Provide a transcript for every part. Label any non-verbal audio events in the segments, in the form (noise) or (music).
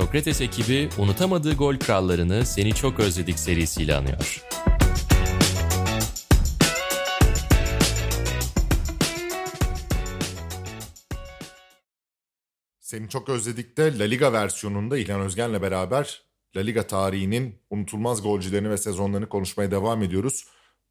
Sokrates ekibi unutamadığı gol krallarını Seni Çok Özledik serisiyle anıyor. Seni çok özledik de La Liga versiyonunda İlhan Özgen'le beraber La Liga tarihinin unutulmaz golcülerini ve sezonlarını konuşmaya devam ediyoruz.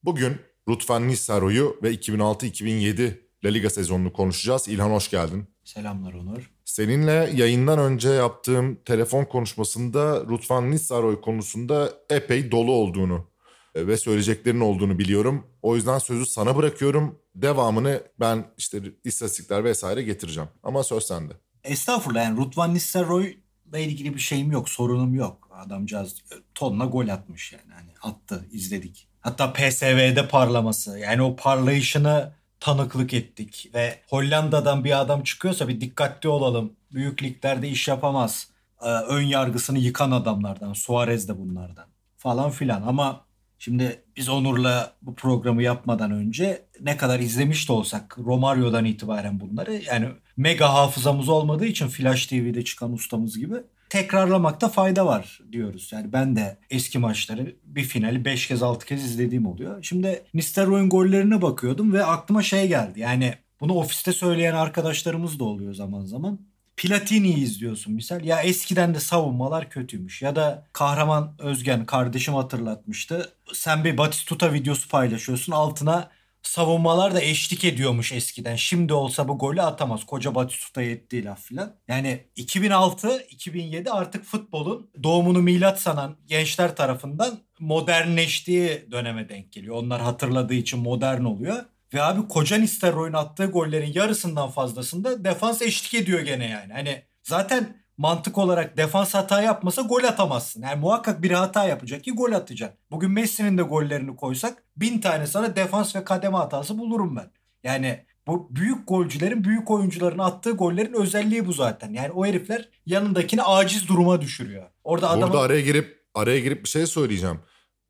Bugün Rutvan Nissaro'yu ve 2006-2007 La Liga sezonunu konuşacağız. İlhan hoş geldin. Selamlar Onur. Seninle yayından önce yaptığım telefon konuşmasında Rutvan Nissaroy konusunda epey dolu olduğunu e, ve söyleyeceklerin olduğunu biliyorum. O yüzden sözü sana bırakıyorum. Devamını ben işte istatistikler vesaire getireceğim. Ama söz sende. Estağfurullah yani Rutvan Nistelrooy'la ilgili bir şeyim yok, sorunum yok. Adamcağız tonla gol atmış yani. Hani attı, izledik. Hatta PSV'de parlaması yani o parlayışını tanıklık ettik ve Hollanda'dan bir adam çıkıyorsa bir dikkatli olalım. Büyük liglerde iş yapamaz. Ee, ön yargısını yıkan adamlardan. Suarez de bunlardan falan filan ama Şimdi biz Onur'la bu programı yapmadan önce ne kadar izlemiş de olsak Romario'dan itibaren bunları yani mega hafızamız olmadığı için Flash TV'de çıkan ustamız gibi tekrarlamakta fayda var diyoruz. Yani ben de eski maçları bir finali 5 kez 6 kez izlediğim oluyor. Şimdi Nistelrooy'un gollerine bakıyordum ve aklıma şey geldi. Yani bunu ofiste söyleyen arkadaşlarımız da oluyor zaman zaman. Platini'yi izliyorsun misal. Ya eskiden de savunmalar kötüymüş. Ya da Kahraman Özgen kardeşim hatırlatmıştı. Sen bir Batistuta videosu paylaşıyorsun. Altına savunmalar da eşlik ediyormuş eskiden. Şimdi olsa bu golü atamaz. Koca Batistuta ettiği laf filan. Yani 2006-2007 artık futbolun doğumunu milat sanan gençler tarafından modernleştiği döneme denk geliyor. Onlar hatırladığı için modern oluyor. Ve abi Koca Nistelrooy'un attığı gollerin yarısından fazlasında defans eşlik ediyor gene yani. Hani zaten mantık olarak defans hata yapmasa gol atamazsın. Yani muhakkak bir hata yapacak ki gol atacak. Bugün Messi'nin de gollerini koysak bin tane sana defans ve kademe hatası bulurum ben. Yani bu büyük golcülerin, büyük oyuncuların attığı gollerin özelliği bu zaten. Yani o herifler yanındakini aciz duruma düşürüyor. Orada adamın... Burada araya girip araya girip bir şey söyleyeceğim.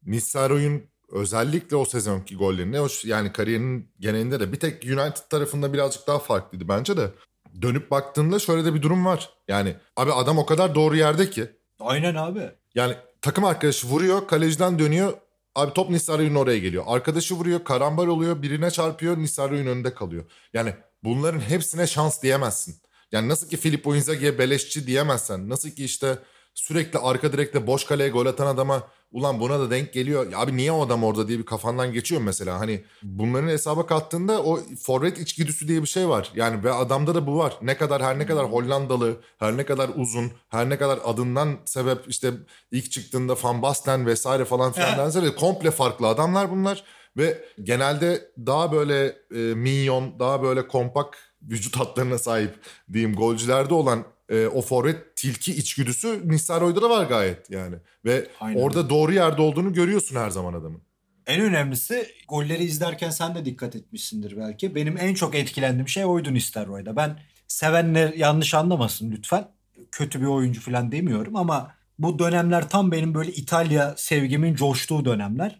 Nissaroy'un özellikle o sezonki gollerini yani kariyerinin genelinde de bir tek United tarafında birazcık daha farklıydı bence de. Dönüp baktığında şöyle de bir durum var. Yani abi adam o kadar doğru yerde ki. Aynen abi. Yani takım arkadaşı vuruyor, kaleciden dönüyor. Abi top Nisario'nun oraya geliyor. Arkadaşı vuruyor, karambol oluyor, birine çarpıyor, Nisario'nun önünde kalıyor. Yani bunların hepsine şans diyemezsin. Yani nasıl ki Filippo Inzaghi'ye beleşçi diyemezsen, nasıl ki işte sürekli arka direkte boş kaleye gol atan adama ulan buna da denk geliyor. Ya abi niye o adam orada diye bir kafandan geçiyor mesela. Hani bunların hesaba kattığında o forvet içgüdüsü diye bir şey var. Yani ve adamda da bu var. Ne kadar her ne kadar Hollandalı, her ne kadar uzun, her ne kadar adından sebep işte ilk çıktığında Van Basten vesaire falan filan dense komple farklı adamlar bunlar. Ve genelde daha böyle e, minyon, daha böyle kompak vücut hatlarına sahip diyeyim golcülerde olan e, o forvet tilki içgüdüsü Nistelrooy'da da var gayet yani. Ve Aynen. orada doğru yerde olduğunu görüyorsun her zaman adamın. En önemlisi golleri izlerken sen de dikkat etmişsindir belki. Benim en çok etkilendiğim şey oydu Nistelrooy'da. Ben sevenler yanlış anlamasın lütfen. Kötü bir oyuncu falan demiyorum ama bu dönemler tam benim böyle İtalya sevgimin coştuğu dönemler.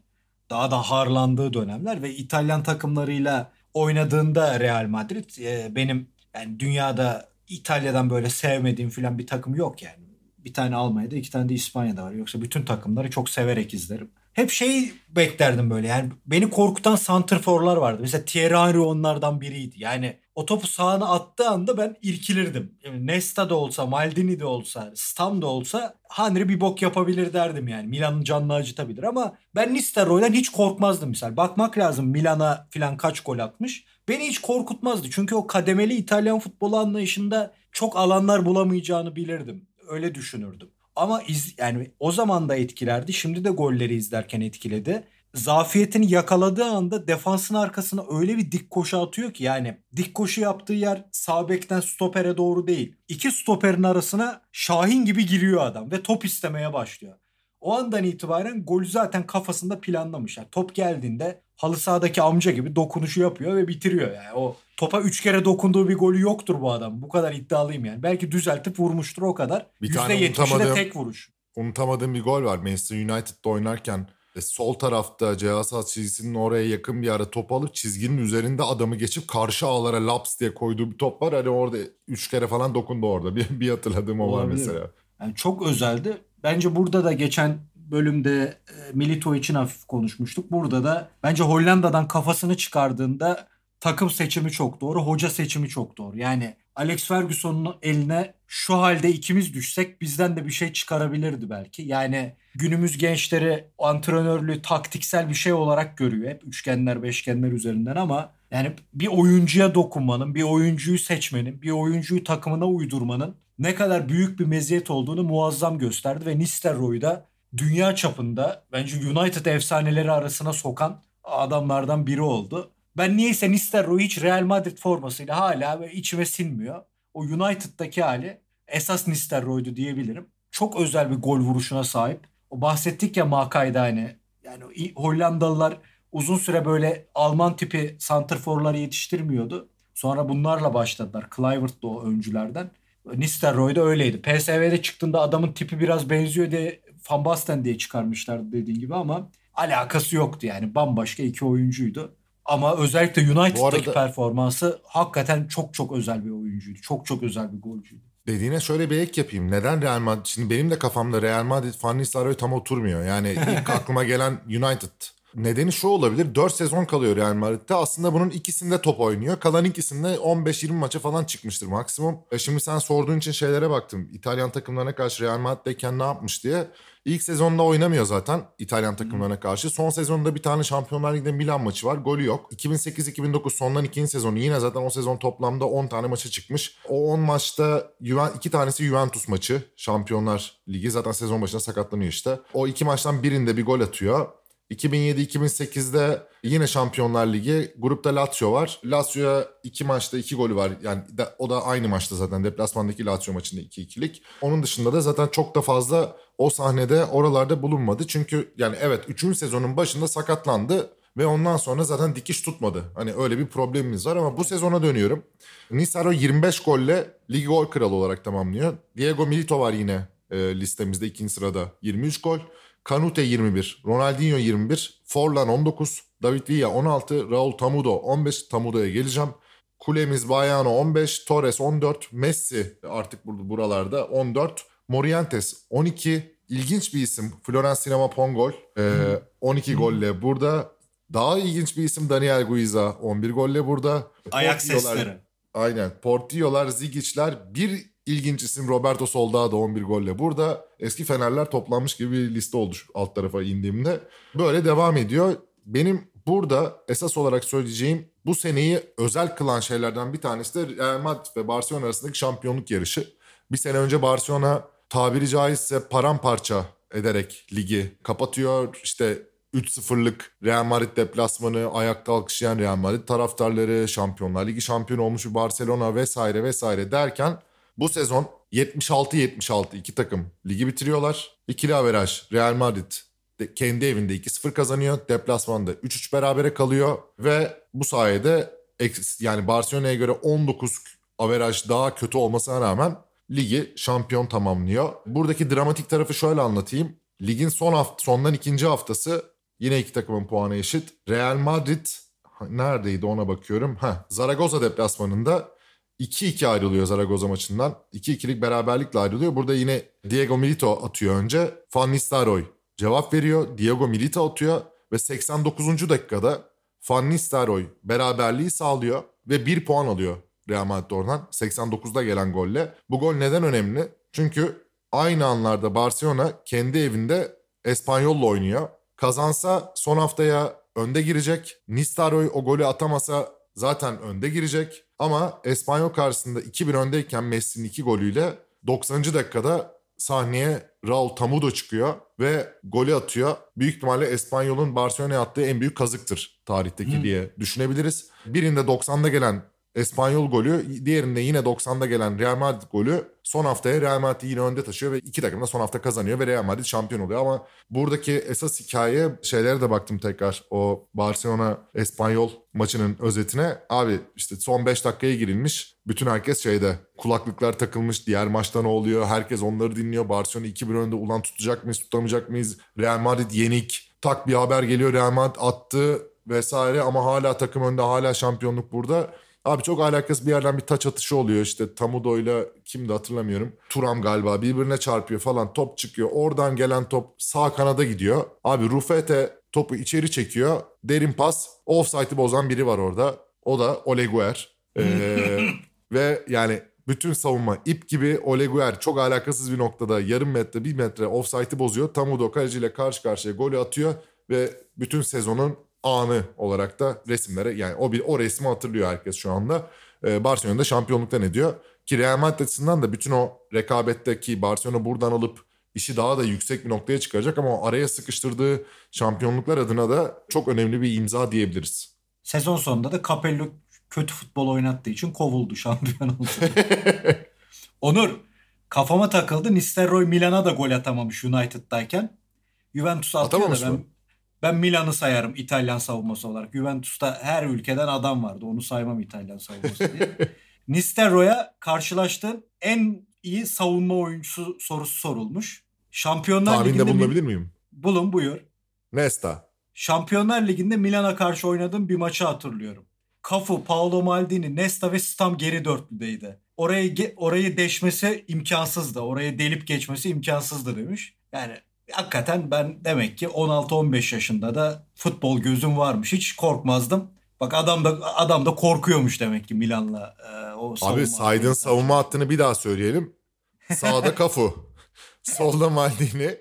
Daha da harlandığı dönemler ve İtalyan takımlarıyla oynadığında Real Madrid e, benim yani dünyada İtalya'dan böyle sevmediğim falan bir takım yok yani. Bir tane Almanya'da iki tane de İspanya'da var. Yoksa bütün takımları çok severek izlerim. Hep şey beklerdim böyle yani beni korkutan santrforlar vardı. Mesela Thierry Henry onlardan biriydi. Yani o topu sağına attığı anda ben irkilirdim. Yani Nesta da olsa, Maldini de olsa, Stam da olsa Henry bir bok yapabilir derdim yani. Milan'ın canını acıtabilir ama ben Nistelrooy'dan hiç korkmazdım misal. Bakmak lazım Milan'a falan kaç gol atmış. Beni hiç korkutmazdı. Çünkü o kademeli İtalyan futbolu anlayışında çok alanlar bulamayacağını bilirdim. Öyle düşünürdüm. Ama iz, yani o zaman da etkilerdi. Şimdi de golleri izlerken etkiledi. Zafiyetini yakaladığı anda defansın arkasına öyle bir dik koşu atıyor ki yani dik koşu yaptığı yer sağ bekten stopere doğru değil. İki stoperin arasına Şahin gibi giriyor adam ve top istemeye başlıyor. O andan itibaren golü zaten kafasında planlamışlar. Top geldiğinde halı sahadaki amca gibi dokunuşu yapıyor ve bitiriyor yani. O topa 3 kere dokunduğu bir golü yoktur bu adam. Bu kadar iddialıyım yani. Belki düzeltip vurmuştur o kadar. Bir %70'i de tek vuruş. Unutamadığım bir gol var. Manchester United'da oynarken e, sol tarafta ceza çizgisinin oraya yakın bir ara top alıp çizginin üzerinde adamı geçip karşı ağlara laps diye koyduğu bir top var. Hani orada 3 kere falan dokundu orada. (laughs) Bir, bir hatırladığım o var mesela. Yani çok özeldi. Bence burada da geçen bölümde e, Milito için hafif konuşmuştuk. Burada da bence Hollanda'dan kafasını çıkardığında takım seçimi çok doğru, hoca seçimi çok doğru. Yani Alex Ferguson'un eline şu halde ikimiz düşsek bizden de bir şey çıkarabilirdi belki. Yani günümüz gençleri antrenörlüğü taktiksel bir şey olarak görüyor. Hep üçgenler, beşgenler üzerinden ama yani bir oyuncuya dokunmanın, bir oyuncuyu seçmenin, bir oyuncuyu takımına uydurmanın ne kadar büyük bir meziyet olduğunu muazzam gösterdi ve Nistelrooy da dünya çapında bence United efsaneleri arasına sokan adamlardan biri oldu. Ben niyeyse Nistelrooy hiç Real Madrid formasıyla hala ve içime sinmiyor. O United'daki hali esas Nistelrooy'du diyebilirim. Çok özel bir gol vuruşuna sahip. O bahsettik ya Makay'da hani yani Hollandalılar uzun süre böyle Alman tipi santrforları yetiştirmiyordu. Sonra bunlarla başladılar. Kluivert de o öncülerden. Nistelrooy da öyleydi. PSV'de çıktığında adamın tipi biraz benziyor diye Van Basten diye çıkarmışlardı dediğin gibi ama alakası yoktu yani. Bambaşka iki oyuncuydu. Ama özellikle United'daki arada, performansı hakikaten çok çok özel bir oyuncuydu. Çok çok özel bir golcüydü. Dediğine şöyle bir ek yapayım. Neden Real Madrid? Şimdi benim de kafamda Real Madrid Van Nistelrooy tam oturmuyor. Yani ilk (laughs) aklıma gelen United. Nedeni şu olabilir. 4 sezon kalıyor Real Madrid'de. Aslında bunun ikisinde top oynuyor. Kalan ikisinde 15-20 maça falan çıkmıştır maksimum. E şimdi sen sorduğun için şeylere baktım. İtalyan takımlarına karşı Real Madrid'deyken ne yapmış diye. İlk sezonda oynamıyor zaten İtalyan takımlarına karşı. Son sezonda bir tane Şampiyonlar Ligi'nde Milan maçı var. Golü yok. 2008-2009 sondan ikinci sezonu yine zaten o sezon toplamda 10 tane maça çıkmış. O 10 maçta iki tanesi Juventus maçı. Şampiyonlar Ligi zaten sezon başında sakatlanıyor işte. O iki maçtan birinde bir gol atıyor. 2007-2008'de yine Şampiyonlar Ligi grupta Lazio var. Lazio'ya iki maçta iki golü var. Yani o da aynı maçta zaten deplasmandaki Lazio maçında 2-2'lik. Onun dışında da zaten çok da fazla o sahnede oralarda bulunmadı. Çünkü yani evet 3. sezonun başında sakatlandı ve ondan sonra zaten dikiş tutmadı. Hani öyle bir problemimiz var ama bu sezona dönüyorum. Nisaro 25 golle ligi gol kralı olarak tamamlıyor. Diego Milito var yine e, listemizde ikinci sırada 23 gol. Kanute 21, Ronaldinho 21, Forlan 19, David Villa 16, Raul Tamudo 15. Tamudo'ya geleceğim. Kulemiz Bayano 15, Torres 14, Messi artık buralarda 14, Morientes 12. İlginç bir isim Florence Sinema Pongol ee, 12 golle burada. Daha ilginç bir isim Daniel Guiza 11 golle burada. Ayak sesleri. Aynen. Portillo'lar, Zigic'ler bir İlginç isim Roberto Soldado 11 golle burada. Eski Fenerler toplanmış gibi bir liste oldu alt tarafa indiğimde. Böyle devam ediyor. Benim burada esas olarak söyleyeceğim bu seneyi özel kılan şeylerden bir tanesi de Real Madrid ve Barcelona arasındaki şampiyonluk yarışı. Bir sene önce Barcelona tabiri caizse paramparça ederek ligi kapatıyor. İşte 3-0'lık Real Madrid deplasmanı, ayakta alkışlayan Real Madrid taraftarları, Şampiyonlar Ligi şampiyonu olmuş bir Barcelona vesaire vesaire derken bu sezon 76-76 iki takım ligi bitiriyorlar. İkili averaj Real Madrid de kendi evinde 2-0 kazanıyor. Deplasmanda 3-3 berabere kalıyor ve bu sayede yani Barcelona'ya göre 19 averaj daha kötü olmasına rağmen ligi şampiyon tamamlıyor. Buradaki dramatik tarafı şöyle anlatayım. Ligin son hafta, sondan ikinci haftası yine iki takımın puanı eşit. Real Madrid neredeydi ona bakıyorum. Ha, Zaragoza deplasmanında 2-2 ayrılıyor Zaragoza maçından. 2-2'lik beraberlikle ayrılıyor. Burada yine Diego Milito atıyor önce. Van Nistelrooy cevap veriyor. Diego Milito atıyor ve 89. dakikada Van Nistelrooy beraberliği sağlıyor ve 1 puan alıyor Real Madrid oradan 89'da gelen golle. Bu gol neden önemli? Çünkü aynı anlarda Barcelona kendi evinde Espanyol'la oynuyor. Kazansa son haftaya önde girecek. Nistelrooy o golü atamasa zaten önde girecek. Ama Espanyol karşısında 2-1 öndeyken Messi'nin 2 golüyle 90. dakikada sahneye Raul Tamudo çıkıyor ve golü atıyor. Büyük ihtimalle Espanyol'un Barcelona'ya attığı en büyük kazıktır tarihteki Hı. diye düşünebiliriz. Birinde 90'da gelen Espanyol golü, diğerinde yine 90'da gelen Real Madrid golü son haftaya Real Madrid'i yine önde taşıyor ve iki takım da son hafta kazanıyor ve Real Madrid şampiyon oluyor. Ama buradaki esas hikaye şeylere de baktım tekrar. O Barcelona Espanyol maçının özetine. Abi işte son 5 dakikaya girilmiş. Bütün herkes şeyde kulaklıklar takılmış. Diğer maçta ne oluyor? Herkes onları dinliyor. Barcelona 2-1 önde ulan tutacak mıyız tutamayacak mıyız? Real Madrid yenik. Tak bir haber geliyor Real Madrid attı vesaire ama hala takım önde hala şampiyonluk burada. Abi çok alakasız bir yerden bir taç atışı oluyor işte Tamudo'yla kimdi hatırlamıyorum. Turam galiba birbirine çarpıyor falan top çıkıyor. Oradan gelen top sağ kanada gidiyor. Abi Rufete topu içeri çekiyor. Derin pas. Offside'ı bozan biri var orada. O da Oleguer. Ee, (laughs) ve yani bütün savunma ip gibi Oleguer çok alakasız bir noktada yarım metre bir metre offside'ı bozuyor. Tamudo kaleciyle karşı karşıya golü atıyor ve bütün sezonun anı olarak da resimlere yani o bir o resmi hatırlıyor herkes şu anda. Ee, Barcelona'da şampiyonluktan ediyor. Ki Real Madrid açısından da bütün o rekabetteki Barcelona buradan alıp işi daha da yüksek bir noktaya çıkaracak ama o araya sıkıştırdığı şampiyonluklar adına da çok önemli bir imza diyebiliriz. Sezon sonunda da Capello kötü futbol oynattığı için kovuldu şampiyon oldu. (laughs) Onur kafama takıldı. Nistelrooy Milan'a da gol atamamış United'dayken. Juventus atıyor da ben, mı? Ben Milan'ı sayarım İtalyan savunması olarak. Juventus'ta her ülkeden adam vardı. Onu saymam İtalyan savunması diye. (laughs) Nistelrooy'a karşılaştığın en iyi savunma oyuncusu sorusu sorulmuş. Şampiyonlar Tahminde Ligi'nde bulunabilir miyim? bulun buyur. Nesta. Şampiyonlar Ligi'nde Milan'a karşı oynadığım bir maçı hatırlıyorum. Cafu, Paolo Maldini, Nesta ve Stam geri dörtlüdeydi. Orayı orayı deşmesi imkansızdı. Orayı delip geçmesi imkansızdı demiş. Yani hakikaten ben demek ki 16-15 yaşında da futbol gözüm varmış. Hiç korkmazdım. Bak adam da adam da korkuyormuş demek ki Milan'la e, o savunma Abi hattıyla. savunma hattını bir daha söyleyelim. Sağda Cafu. (laughs) Solda Maldini.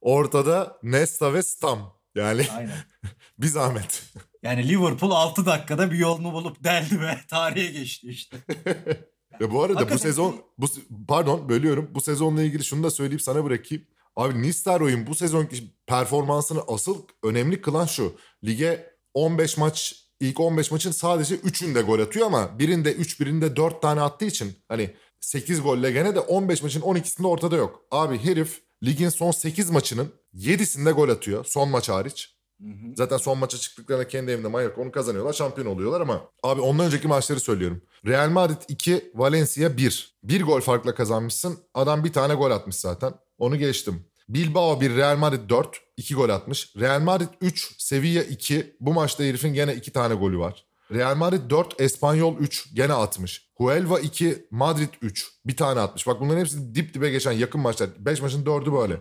Ortada Nesta ve Stam. Yani Aynen. (laughs) bir zahmet. Yani Liverpool 6 dakikada bir yolunu bulup deldi ve (laughs) tarihe geçti işte. Ve bu arada bu Hakikaten- sezon bu pardon bölüyorum. Bu sezonla ilgili şunu da söyleyip sana bırakayım. Abi Nistelrooy'un bu sezonki performansını asıl önemli kılan şu. Lige 15 maç ilk 15 maçın sadece 3'ünde gol atıyor ama birinde 3 birinde 4 tane attığı için hani 8 golle gene de 15 maçın 12'sinde ortada yok. Abi herif ligin son 8 maçının 7'sinde gol atıyor son maç hariç. Zaten son maça çıktıklarında kendi evinde Mallorca onu kazanıyorlar şampiyon oluyorlar ama abi ondan önceki maçları söylüyorum. Real Madrid 2, Valencia 1. Bir gol farkla kazanmışsın. Adam bir tane gol atmış zaten. Onu geçtim. Bilbao 1, Real Madrid 4. 2 gol atmış. Real Madrid 3, Sevilla 2. Bu maçta herifin gene 2 tane golü var. Real Madrid 4, Espanyol 3 gene atmış. Huelva 2, Madrid 3. Bir tane atmış. Bak bunların hepsi dip dibe geçen yakın maçlar. 5 maçın 4'ü böyle.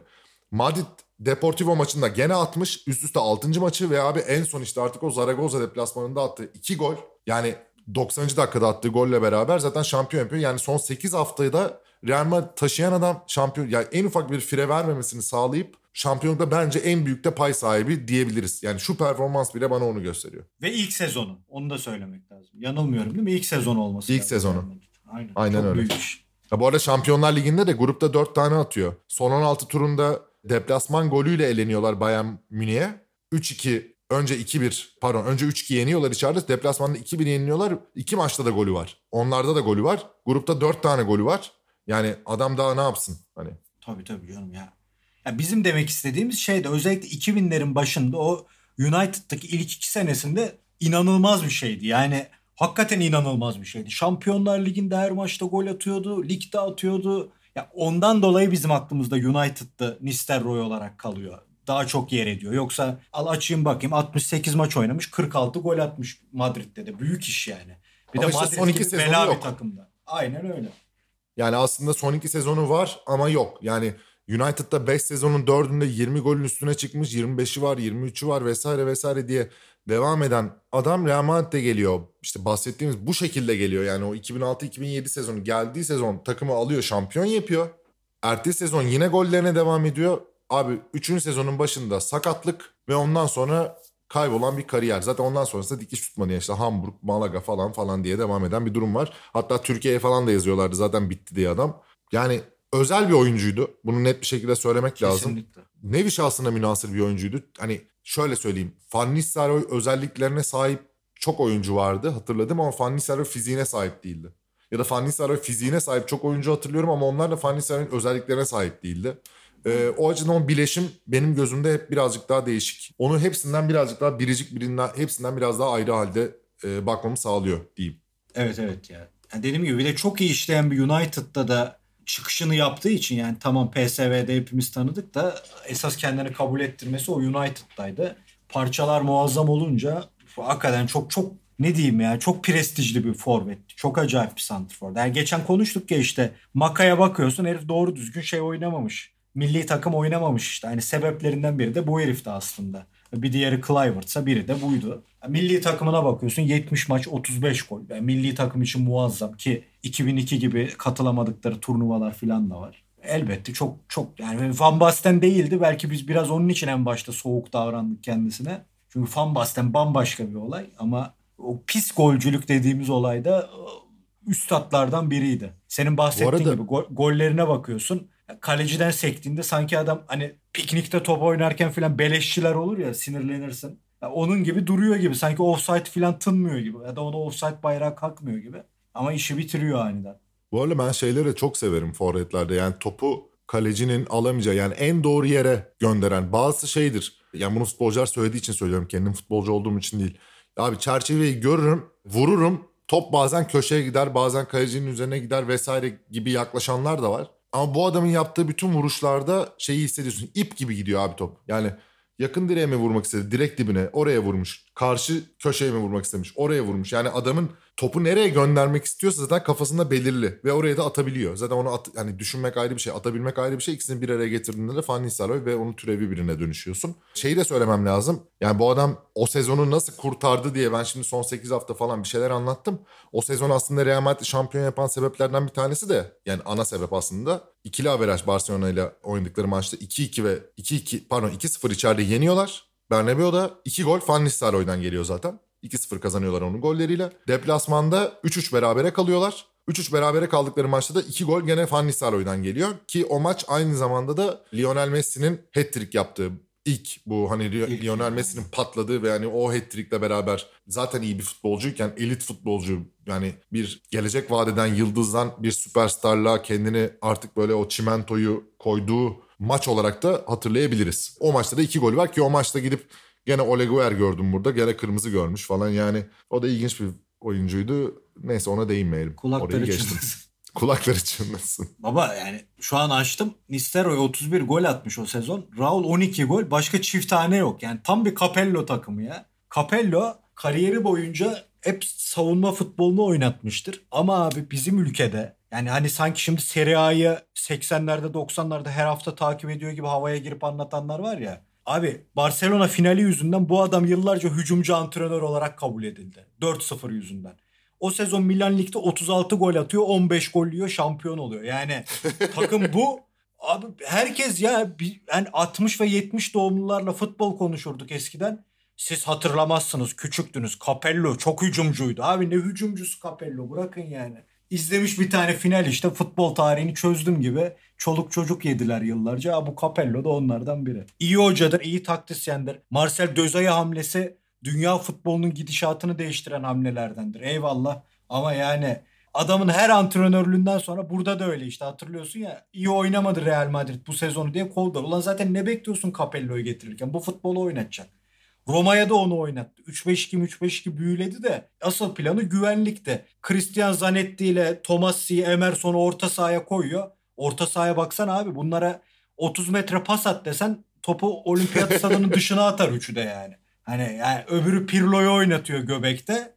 Madrid Deportivo maçında gene atmış. Üst üste 6. maçı ve abi en son işte artık o Zaragoza deplasmanında attığı 2 gol. Yani 90. dakikada attığı golle beraber zaten şampiyon yapıyor. Yani son 8 haftayı da Real Madrid taşıyan adam şampiyon. Yani en ufak bir fire vermemesini sağlayıp şampiyonlukta bence en büyük de pay sahibi diyebiliriz. Yani şu performans bile bana onu gösteriyor. Ve ilk sezonu. Onu da söylemek lazım. Yanılmıyorum değil mi? İlk sezon olması İlk lazım. sezonu. Aynen. Aynen Çok öyle. büyük iş. Ya bu arada Şampiyonlar Ligi'nde de grupta 4 tane atıyor. Son 16 turunda deplasman golüyle eleniyorlar Bayern Münih'e. 3-2 önce 2-1 pardon önce 3-2 yeniyorlar içeride. Deplasmanda 2-1 yeniliyorlar. İki maçta da golü var. Onlarda da golü var. Grupta 4 tane golü var. Yani adam daha ne yapsın? Hani Tabii tabii canım ya. ya. Bizim demek istediğimiz şey de özellikle 2000'lerin başında o United'daki ilk iki senesinde inanılmaz bir şeydi. Yani hakikaten inanılmaz bir şeydi. Şampiyonlar Ligi'nde her maçta gol atıyordu. Ligde atıyordu. Ya ondan dolayı bizim aklımızda United'da Nistelrooy olarak kalıyor. Daha çok yer ediyor. Yoksa al açayım bakayım 68 maç oynamış 46 gol atmış Madrid'de de. Büyük iş yani. Bir Ama de işte Madrid son iki gibi bela yok. bir takımda. Aynen öyle. Yani aslında son iki sezonu var ama yok. Yani United'da 5 sezonun 4'ünde 20 golün üstüne çıkmış. 25'i var, 23'ü var vesaire vesaire diye devam eden adam Real Madrid'de geliyor. İşte bahsettiğimiz bu şekilde geliyor. Yani o 2006-2007 sezonu geldiği sezon takımı alıyor, şampiyon yapıyor. Ertesi sezon yine gollerine devam ediyor. Abi 3. sezonun başında sakatlık ve ondan sonra kaybolan bir kariyer. Zaten ondan sonrası da dikiş tutmadı. Yani işte Hamburg, Malaga falan falan diye devam eden bir durum var. Hatta Türkiye'ye falan da yazıyorlardı zaten bitti diye adam. Yani özel bir oyuncuydu. Bunu net bir şekilde söylemek lazım. Kesinlikle. Nevi şahsına münasır bir oyuncuydu. Hani şöyle söyleyeyim. Van Nistelrooy özelliklerine sahip çok oyuncu vardı hatırladım ama Van Nistelrooy fiziğine sahip değildi. Ya da Van Nistelrooy fiziğine sahip çok oyuncu hatırlıyorum ama onlar da Van Nistelrooy'un özelliklerine sahip değildi. Ee, o açıdan o bileşim benim gözümde hep birazcık daha değişik. Onu hepsinden birazcık daha biricik birinden hepsinden biraz daha ayrı halde e, bakmamı sağlıyor diyeyim. Evet evet ya. Yani dediğim gibi bir de çok iyi işleyen bir United'da da çıkışını yaptığı için yani tamam PSV'de hepimiz tanıdık da esas kendini kabul ettirmesi o United'daydı. Parçalar muazzam olunca hakikaten çok çok ne diyeyim ya çok prestijli bir forvet. Çok acayip bir santrfor. Yani geçen konuştuk ya işte Maka'ya bakıyorsun herif doğru düzgün şey oynamamış. Milli takım oynamamış işte. Hani sebeplerinden biri de bu herifti aslında. Bir diğeri Clivert'sa biri de buydu. Milli takımına bakıyorsun 70 maç 35 gol. Yani milli takım için muazzam ki 2002 gibi katılamadıkları turnuvalar falan da var. Elbette çok çok yani Van Basten değildi. Belki biz biraz onun için en başta soğuk davrandık kendisine. Çünkü Van Basten bambaşka bir olay ama o pis golcülük dediğimiz olayda üstadlardan biriydi. Senin bahsettiğin arada... gibi go- gollerine bakıyorsun. Kaleciden sektiğinde sanki adam hani piknikte top oynarken falan beleşçiler olur ya sinirlenirsin. Yani onun gibi duruyor gibi. Sanki offside falan tınmıyor gibi. Ya da ona offside bayrağı kalkmıyor gibi. Ama işi bitiriyor aniden. Bu arada ben şeyleri çok severim forvetlerde. Yani topu kalecinin alamayacağı yani en doğru yere gönderen bazı şeydir. Yani bunu futbolcular söylediği için söylüyorum. Kendim futbolcu olduğum için değil. Abi çerçeveyi görürüm, vururum. Top bazen köşeye gider, bazen kalecinin üzerine gider vesaire gibi yaklaşanlar da var. Ama bu adamın yaptığı bütün vuruşlarda şeyi hissediyorsun. İp gibi gidiyor abi top. Yani yakın direğe mi vurmak istedi? Direkt dibine. Oraya vurmuş. Karşı köşeye mi vurmak istemiş? Oraya vurmuş. Yani adamın topu nereye göndermek istiyorsa zaten kafasında belirli ve oraya da atabiliyor. Zaten onu at, hani düşünmek ayrı bir şey, atabilmek ayrı bir şey. İkisini bir araya getirdiğinde de Van Nistelrooy ve onun türevi birine dönüşüyorsun. Şeyi de söylemem lazım. Yani bu adam o sezonu nasıl kurtardı diye ben şimdi son 8 hafta falan bir şeyler anlattım. O sezon aslında Real Madrid şampiyon yapan sebeplerden bir tanesi de yani ana sebep aslında ikili averaj Barcelona ile oynadıkları maçta 2-2 ve 2-2 pardon 2-0 içeride yeniyorlar. Bernabeu'da 2 gol Van Nistelrooy'dan geliyor zaten. 2-0 kazanıyorlar onun golleriyle. Deplasmanda 3-3 berabere kalıyorlar. 3-3 berabere kaldıkları maçta da 2 gol gene Van Nistelrooy'dan geliyor. Ki o maç aynı zamanda da Lionel Messi'nin hat-trick yaptığı ilk bu hani ilk Lionel. Messi'nin patladığı ve hani o hat-trick'le beraber zaten iyi bir futbolcuyken elit futbolcu yani bir gelecek vadeden yıldızdan bir süperstarla kendini artık böyle o çimentoyu koyduğu maç olarak da hatırlayabiliriz. O maçta da iki gol var ki o maçta gidip Gene Ole Guer gördüm burada. Gene kırmızı görmüş falan. Yani o da ilginç bir oyuncuydu. Neyse ona değinmeyelim. Kulakları çınlasın. (laughs) Kulakları çınlasın. Baba yani şu an açtım. Nisteroy 31 gol atmış o sezon. Raul 12 gol. Başka çift tane yok. Yani tam bir Capello takımı ya. Capello kariyeri boyunca hep savunma futbolunu oynatmıştır. Ama abi bizim ülkede yani hani sanki şimdi Serie A'yı 80'lerde 90'larda her hafta takip ediyor gibi havaya girip anlatanlar var ya. Abi Barcelona finali yüzünden bu adam yıllarca hücumcu antrenör olarak kabul edildi. 4-0 yüzünden. O sezon Milan Lig'de 36 gol atıyor, 15 gol yiyor, şampiyon oluyor. Yani (laughs) takım bu. Abi herkes ya yani 60 ve 70 doğumlularla futbol konuşurduk eskiden. Siz hatırlamazsınız küçüktünüz. Capello çok hücumcuydu. Abi ne hücumcusu Capello bırakın yani izlemiş bir tane final işte futbol tarihini çözdüm gibi çoluk çocuk yediler yıllarca. Ha, bu Capello da onlardan biri. İyi hocadır, iyi taktisyendir. Marcel Dözaya hamlesi dünya futbolunun gidişatını değiştiren hamlelerdendir. Eyvallah ama yani adamın her antrenörlüğünden sonra burada da öyle işte hatırlıyorsun ya iyi oynamadı Real Madrid bu sezonu diye kovdular. Ulan zaten ne bekliyorsun Capello'yu getirirken bu futbolu oynatacak. Roma'ya da onu oynattı. 3-5-2 3-5-2 büyüledi de asıl planı güvenlikte. Christian Zanetti ile Tomasi, Emerson'u orta sahaya koyuyor. Orta sahaya baksan abi bunlara 30 metre pas at desen topu olimpiyat stadının dışına atar üçü de yani. Hani yani öbürü Pirlo'yu oynatıyor göbekte.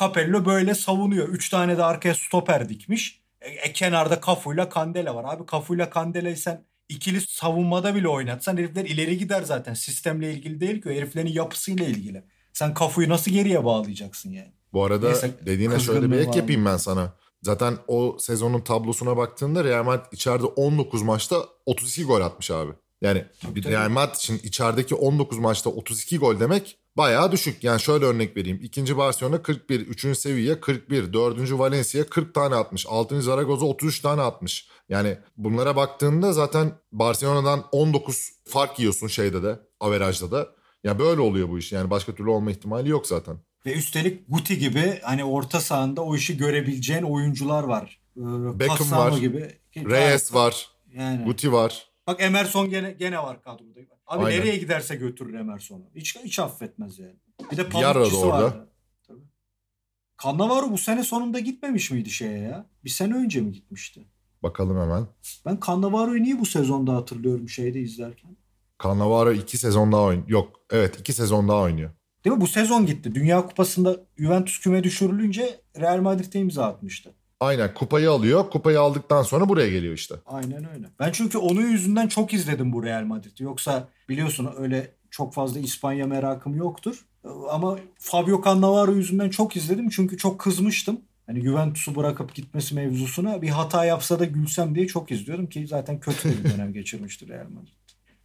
Capello böyle savunuyor. Üç tane de arkaya stoper dikmiş. E, e, kenarda Kafuyla Kandela var. Abi Kafuyla Kandela'yı sen ikili savunmada bile oynatsan herifler ileri gider zaten. Sistemle ilgili değil ki o heriflerin yapısıyla ilgili. Sen kafayı nasıl geriye bağlayacaksın yani? Bu arada Neyse, dediğine şöyle bir ek yapayım ben sana. Zaten o sezonun tablosuna baktığında Real Madrid içeride 19 maçta 32 gol atmış abi. Yani tabii, tabii. Real Madrid için içerideki 19 maçta 32 gol demek bayağı düşük. Yani şöyle örnek vereyim. İkinci Barcelona 41, üçüncü Sevilla 41, dördüncü Valencia 40 tane atmış. Altıncı Zaragoza 33 tane atmış. Yani bunlara baktığında zaten Barcelona'dan 19 fark yiyorsun şeyde de, averajda da. Ya böyle oluyor bu iş. Yani başka türlü olma ihtimali yok zaten. Ve üstelik Guti gibi hani orta sahanda o işi görebileceğin oyuncular var. Ee, Beckham var. Gibi. Reyes var. Yani. Guti var. Bak Emerson gene gene var kadroda. Abi Aynen. nereye giderse götürür Emerson'u. Hiç hiç affetmez yani. Bir de Pamukçısı vardı. Tabii. Cannavaro bu sene sonunda gitmemiş miydi şeye ya? Bir sene önce mi gitmişti? Bakalım hemen. Ben Cannavaro'yu niye bu sezonda hatırlıyorum şeyde izlerken? Cannavaro iki sezon daha oynuyor. Yok evet iki sezon daha oynuyor. Değil mi? Bu sezon gitti. Dünya Kupası'nda Juventus küme düşürülünce Real Madrid'e imza atmıştı. Aynen kupayı alıyor. Kupayı aldıktan sonra buraya geliyor işte. Aynen öyle. Ben çünkü onun yüzünden çok izledim bu Real Madrid'i. Yoksa biliyorsun öyle çok fazla İspanya merakım yoktur. Ama Fabio Cannavaro yüzünden çok izledim çünkü çok kızmıştım. Hani Juventus'u bırakıp gitmesi mevzusuna bir hata yapsa da gülsem diye çok izliyordum ki zaten kötü bir (laughs) dönem geçirmiştir Real Madrid.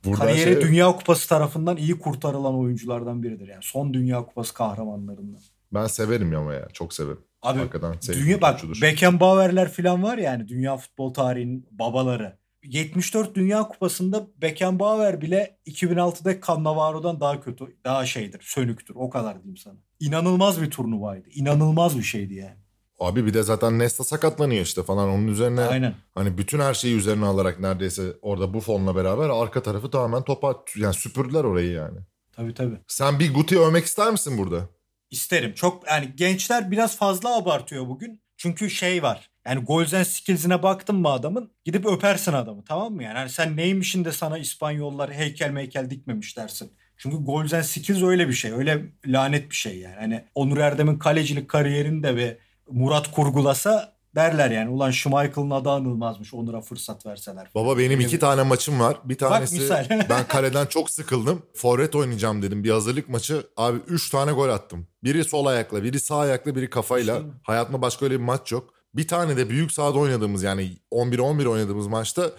Buradan Kariyeri şey- Dünya Kupası tarafından iyi kurtarılan oyunculardan biridir. Yani son Dünya Kupası kahramanlarından. Ben severim ama ya. Çok severim. Abi sevdiğim dünya bak oyuncudur. Beckenbauer'ler falan var yani dünya futbol tarihinin babaları. 74 Dünya Kupası'nda Beckenbauer bile 2006'da Cannavaro'dan daha kötü, daha şeydir, sönüktür. O kadar diyeyim sana. İnanılmaz bir turnuvaydı. İnanılmaz bir şeydi yani. Abi bir de zaten Nesta sakatlanıyor işte falan. Onun üzerine Aynen. hani bütün her şeyi üzerine alarak neredeyse orada Buffon'la beraber arka tarafı tamamen topa yani süpürdüler orayı yani. Tabii tabii. Sen bir Guti övmek ister misin burada? İsterim. Çok yani gençler biraz fazla abartıyor bugün. Çünkü şey var. Yani goals and skills'ine baktın mı adamın gidip öpersin adamı tamam mı yani? Hani sen neymişin de sana İspanyollar heykel meykel dikmemiş dersin. Çünkü goals and skills öyle bir şey. Öyle lanet bir şey yani. Hani Onur Erdem'in kalecilik kariyerini de ve Murat kurgulasa derler yani. Ulan Schmeichel'ın adı anılmazmış Onur'a fırsat verseler. Baba benim iki tane maçım var. Bir tanesi misal. (laughs) ben kaleden çok sıkıldım. Forvet oynayacağım dedim. Bir hazırlık maçı. Abi 3 tane gol attım. Biri sol ayakla, biri sağ ayakla, biri kafayla. İşte. Hayatımda başka öyle bir maç yok. Bir tane de büyük sahada oynadığımız yani 11-11 oynadığımız maçta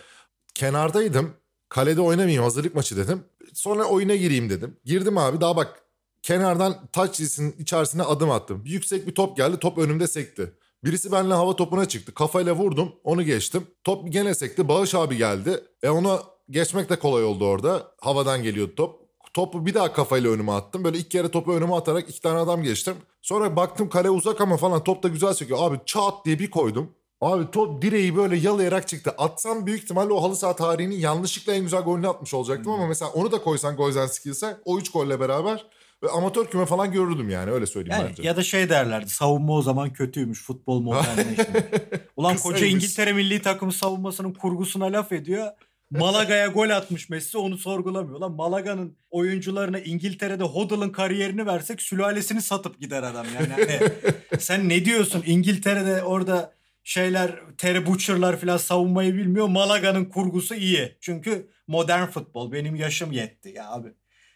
kenardaydım. Kalede oynamayayım hazırlık maçı dedim. Sonra oyuna gireyim dedim. Girdim abi daha bak kenardan taç çizgisinin içerisine adım attım. Yüksek bir top geldi top önümde sekti. Birisi benimle hava topuna çıktı. Kafayla vurdum onu geçtim. Top gene sekti. Bağış abi geldi. E onu geçmek de kolay oldu orada. Havadan geliyordu top. Topu bir daha kafayla önüme attım. Böyle iki kere topu önüme atarak iki tane adam geçtim. Sonra baktım kale uzak ama falan top da güzel çekiyor. Abi çat diye bir koydum. Abi top direği böyle yalayarak çıktı. Atsam büyük ihtimalle o halı saha tarihinin yanlışlıkla en güzel golünü atmış olacaktım ama mesela onu da koysan Goyzen Skills'e o 3 golle beraber ve amatör küme falan görürdüm yani öyle söyleyeyim Yani bence. ya da şey derlerdi savunma o zaman kötüymüş futbol (laughs) modernleşmiş. Ulan koca. İngiltere milli takımı savunmasının kurgusuna laf ediyor. Malaga'ya gol atmış Messi onu sorgulamıyor. Lan Malaga'nın oyuncularına İngiltere'de Hoddle'ın kariyerini versek sülalesini satıp gider adam yani. Hani (laughs) sen ne diyorsun İngiltere'de orada şeyler Terry Butcher'lar falan savunmayı bilmiyor. Malaga'nın kurgusu iyi. Çünkü modern futbol benim yaşım yetti ya abi.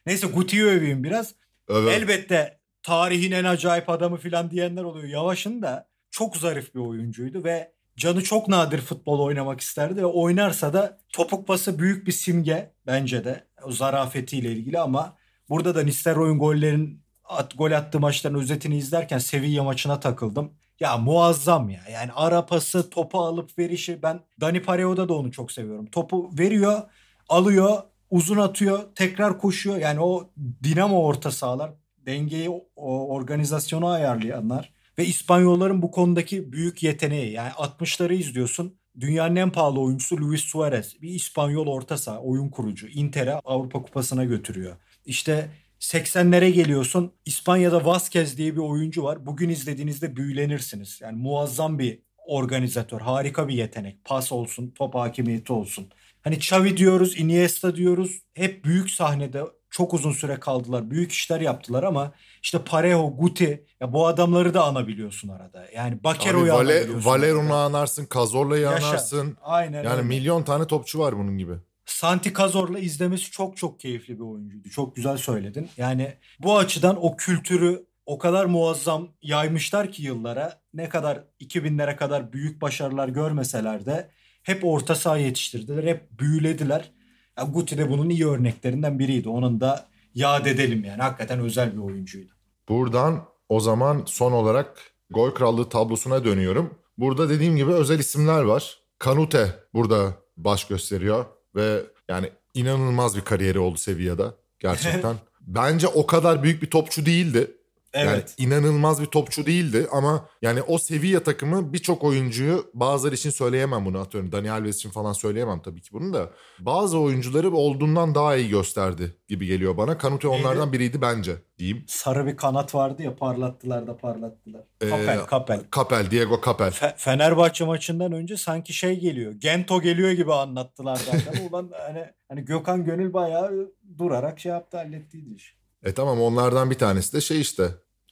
Neyse Guti'yi öveyim biraz. Evet. Elbette tarihin en acayip adamı falan diyenler oluyor. Yavaş'ın da çok zarif bir oyuncuydu ve canı çok nadir futbol oynamak isterdi ve oynarsa da topuk pası büyük bir simge bence de o zarafetiyle ilgili ama burada da Nistelrooy'un gollerin at, gol attığı maçların özetini izlerken Sevilla maçına takıldım. Ya muazzam ya. Yani ara pası, topu alıp verişi. Ben Dani Pareo'da da onu çok seviyorum. Topu veriyor, alıyor, uzun atıyor, tekrar koşuyor. Yani o dinamo orta sahalar, dengeyi, o organizasyonu ayarlayanlar ve İspanyolların bu konudaki büyük yeteneği. Yani 60'ları izliyorsun. Dünyanın en pahalı oyuncusu Luis Suarez. Bir İspanyol orta saha, oyun kurucu. Inter'e Avrupa Kupası'na götürüyor. İşte 80'lere geliyorsun. İspanya'da Vazquez diye bir oyuncu var. Bugün izlediğinizde büyülenirsiniz. Yani muazzam bir organizatör. Harika bir yetenek. Pas olsun, top hakimiyeti olsun. Hani Xavi diyoruz, Iniesta diyoruz. Hep büyük sahnede çok uzun süre kaldılar. Büyük işler yaptılar ama işte Parejo, Guti ya bu adamları da anabiliyorsun arada. Yani Bakero'yu Vale, anabiliyorsun. Valeron'u anarsın, Cazorla'yı Yaşa. anarsın. Aynen Yani öyle. milyon tane topçu var bunun gibi. Santi Cazor'la izlemesi çok çok keyifli bir oyuncuydu. Çok güzel söyledin. Yani bu açıdan o kültürü o kadar muazzam yaymışlar ki yıllara. Ne kadar 2000'lere kadar büyük başarılar görmeseler de hep orta saha yetiştirdiler. Hep büyülediler. Ya Guti de bunun iyi örneklerinden biriydi. Onun da yad edelim yani. Hakikaten özel bir oyuncuydu. Buradan o zaman son olarak gol krallığı tablosuna dönüyorum. Burada dediğim gibi özel isimler var. Kanute burada baş gösteriyor ve yani inanılmaz bir kariyeri oldu Sevilla'da gerçekten. (laughs) Bence o kadar büyük bir topçu değildi. Yani Evet. inanılmaz bir topçu değildi ama yani o Sevilla takımı birçok oyuncuyu bazıları için söyleyemem bunu atıyorum. Dani Alves için falan söyleyemem tabii ki bunu da. Bazı oyuncuları olduğundan daha iyi gösterdi gibi geliyor bana. Kanute onlardan biriydi bence diyeyim. Sarı bir kanat vardı ya parlattılar da parlattılar. Ee, Kapel, Kapel. Kapel, Diego Kapel. Fe- Fenerbahçe maçından önce sanki şey geliyor. Gento geliyor gibi anlattılar zaten. (laughs) Ulan hani hani Gökhan Gönül bayağı durarak şey yaptı hallettiydi iş. E tamam onlardan bir tanesi de şey işte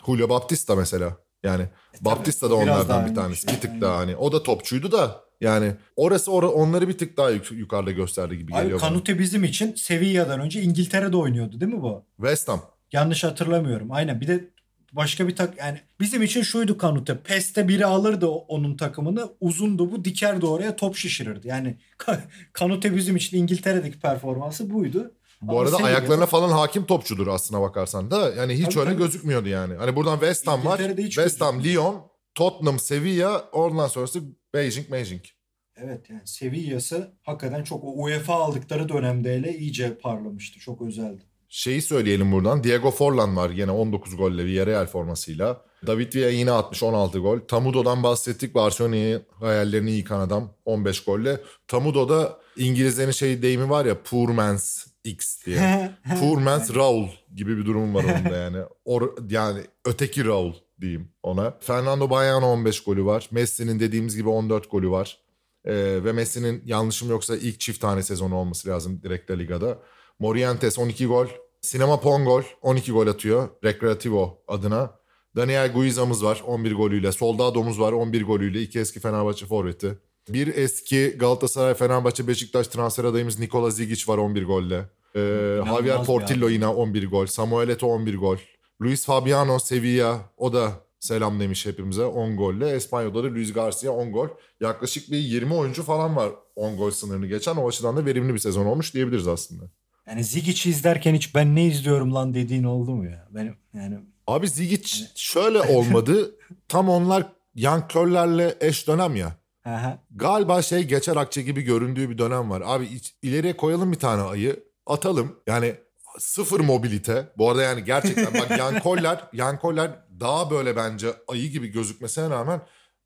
Julio Baptista mesela. Yani Baptista da E, onlardan bir tanesi. şey, Bir tık daha hani. O da topçuydu da yani orası or- onları bir tık daha yuk- yukarıda gösterdi gibi Abi geliyor bana. Kanute bizim için Sevilla'dan önce İngiltere'de oynuyordu değil mi bu? West Ham. Yanlış hatırlamıyorum. Aynen bir de başka bir tak yani bizim için şuydu Kanute. Peste biri alırdı onun takımını. Uzundu bu dikerdi oraya top şişirirdi. Yani (laughs) Kanute bizim için İngiltere'deki performansı buydu. Bu Ama arada Sevilla'da- ayaklarına falan hakim topçudur aslına bakarsan da. Yani hiç Tabii, öyle tabii. gözükmüyordu yani. Hani buradan West Ham var. West Ham. Lyon, Tottenham, Sevilla. Ondan sonrası Beijing, Beijing. Evet yani Sevilla'sı hakikaten çok o UEFA aldıkları dönemde hele iyice parlamıştı. Çok özeldi. Şeyi söyleyelim buradan. Diego Forlan var yine 19 golle Villarreal formasıyla. David Villa yine atmış 16 gol. Tamudo'dan bahsettik. Barcelona'yı hayallerini yıkan adam 15 golle. Tamudo'da İngilizlerin şey deyimi var ya poor man's X diye. poor man's Raul gibi bir durum var onda yani. Or, yani öteki Raul diyeyim ona. Fernando Bayano 15 golü var. Messi'nin dediğimiz gibi 14 golü var. Ee, ve Messi'nin yanlışım yoksa ilk çift tane sezonu olması lazım direkt La Liga'da. Morientes 12 gol. Sinema Pongol 12 gol atıyor. Recreativo adına. Daniel Guiza'mız var 11 golüyle. Soldado'muz var 11 golüyle. İki eski Fenerbahçe forveti. Bir eski Galatasaray, Fenerbahçe, Beşiktaş transfer adayımız Nikola Zigic var 11 golle. Ee, İnanılmaz Javier Portillo adam. yine 11 gol. Samuel Eto'o 11 gol. Luis Fabiano Sevilla o da selam demiş hepimize 10 golle. Espanyol'da da Luis Garcia 10 gol. Yaklaşık bir 20 oyuncu falan var 10 gol sınırını geçen. O açıdan da verimli bir sezon olmuş diyebiliriz aslında. Yani Zigic'i izlerken hiç ben ne izliyorum lan dediğin oldu mu ya? Benim yani Abi Zigic şöyle olmadı. (laughs) Tam onlar Yan Körler'le eş dönem ya. Aha. Galiba şey geçer akçe gibi göründüğü bir dönem var. Abi iç- ileriye koyalım bir tane ayı. Atalım. Yani sıfır mobilite. Bu arada yani gerçekten bak (laughs) Yan Koller, Yan Koller daha böyle bence ayı gibi gözükmesine rağmen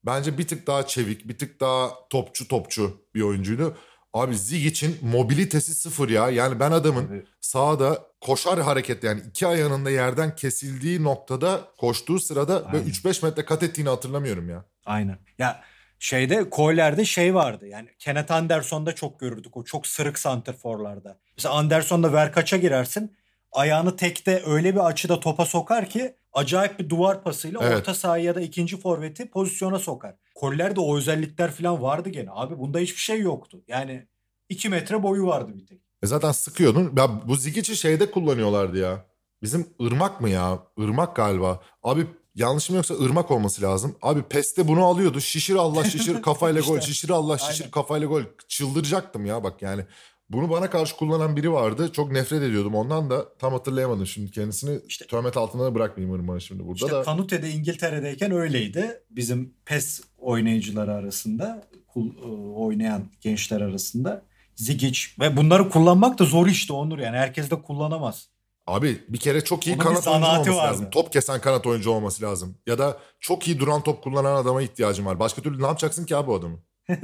bence bir tık daha çevik, bir tık daha topçu topçu bir oyuncuydu. Abi Zigic'in mobilitesi sıfır ya. Yani ben adamın sahada koşar hareket yani iki ayağının da yerden kesildiği noktada koştuğu sırada böyle Aynen. 3-5 metre kat ettiğini hatırlamıyorum ya. Aynen. Ya şeyde Koyler'de şey vardı. Yani Kenneth Anderson'da çok görürdük o çok sırık santrforlarda. Mesela Anderson'da verkaça girersin. Ayağını tekte öyle bir açıda topa sokar ki acayip bir duvar pasıyla Evet. orta sahaya ya da ikinci forveti pozisyona sokar. Kollerde o özellikler falan vardı gene. Abi bunda hiçbir şey yoktu. Yani 2 metre boyu vardı bir tek. E zaten sıkıyordun. Ya bu Zigic'i şeyde kullanıyorlardı ya. Bizim ırmak mı ya? Irmak galiba. Abi yanlışım yoksa ırmak olması lazım. Abi PES'te bunu alıyordu. Şişir Allah şişir (laughs) kafayla gol. İşte. Şişir Allah şişir Aynen. kafayla gol. Çıldıracaktım ya bak yani. Bunu bana karşı kullanan biri vardı. Çok nefret ediyordum ondan da. Tam hatırlayamadım şimdi kendisini. İşte- töhmet altında da bırakmayayım ırmağı şimdi burada İşte da. Kanute de İngiltere'deyken öyleydi. Bizim PES oynayıcıları arasında, kul- e, oynayan gençler arasında. Zigic ve bunları kullanmak da zor işte Onur yani. Herkes de kullanamaz. Abi bir kere çok iyi Onun kanat oyuncu olması vardı. lazım. Top kesen kanat oyuncu olması lazım. Ya da çok iyi duran top kullanan adama ihtiyacım var. Başka türlü ne yapacaksın ki abi bu adamı? (laughs)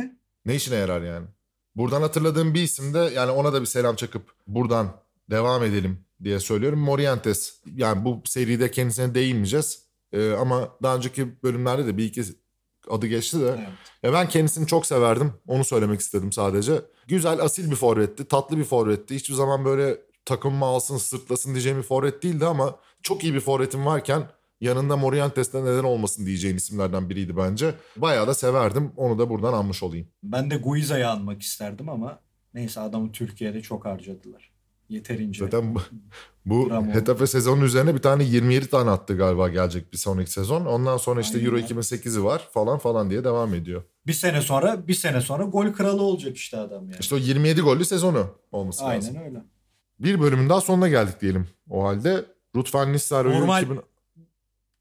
ne işine yarar yani? Buradan hatırladığım bir isim de yani ona da bir selam çakıp buradan devam edelim diye söylüyorum. Morientes. Yani bu seride kendisine değinmeyeceğiz. Ee, ama daha önceki bölümlerde de bir iki adı geçti de. Evet. Ya ben kendisini çok severdim. Onu söylemek istedim sadece. Güzel, asil bir forvetti. Tatlı bir forvetti. Hiçbir zaman böyle takımımı alsın, sırtlasın diyeceğim bir forvet değildi ama çok iyi bir forvetim varken yanında Morientes'te neden olmasın diyeceğin isimlerden biriydi bence. Bayağı da severdim. Onu da buradan anmış olayım. Ben de Guiza'yı almak isterdim ama neyse adamı Türkiye'de çok harcadılar. Yeterince. Zaten bu. (laughs) Hetafe sezonun üzerine bir tane 27 tane attı galiba gelecek bir sonraki sezon. Ondan sonra işte Aynen Euro öyle. 2008'i var falan falan diye devam ediyor. Bir sene sonra bir sene sonra gol kralı olacak işte adam yani. İşte o 27 gollü sezonu olması lazım. Aynen öyle. Bir bölümün daha sonuna geldik diyelim o halde. Rutvan Nistelrooy'u Normal- 2000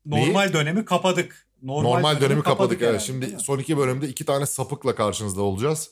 Normal dönemi kapadık. Normal, dönemi kapadık. evet. herhalde, Şimdi son iki bölümde iki tane sapıkla karşınızda olacağız.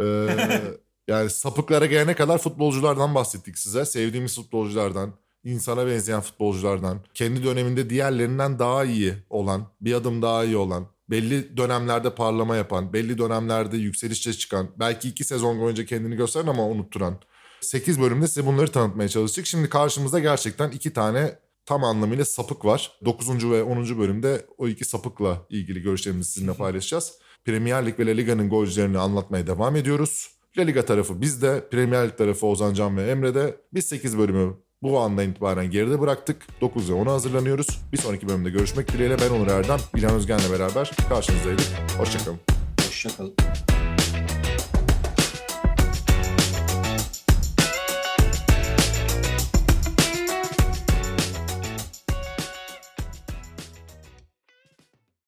Ee, (laughs) yani sapıklara gelene kadar futbolculardan bahsettik size. Sevdiğimiz futbolculardan, insana benzeyen futbolculardan, kendi döneminde diğerlerinden daha iyi olan, bir adım daha iyi olan, belli dönemlerde parlama yapan, belli dönemlerde yükselişe çıkan, belki iki sezon boyunca kendini gösteren ama unutturan. 8 bölümde size bunları tanıtmaya çalıştık. Şimdi karşımızda gerçekten iki tane tam anlamıyla sapık var. 9. ve 10. bölümde o iki sapıkla ilgili görüşlerimizi sizinle paylaşacağız. Premier Lig ve La Liga'nın golcülerini anlatmaya devam ediyoruz. La Liga tarafı bizde, Premier Lig tarafı Ozan Can ve Emre'de. Biz 8 bölümü bu andan itibaren geride bıraktık. 9 ve 10'a hazırlanıyoruz. Bir sonraki bölümde görüşmek dileğiyle ben Onur Erdem, İlhan Özgen'le beraber karşınızdaydık. Hoşçakalın. Hoşçakalın.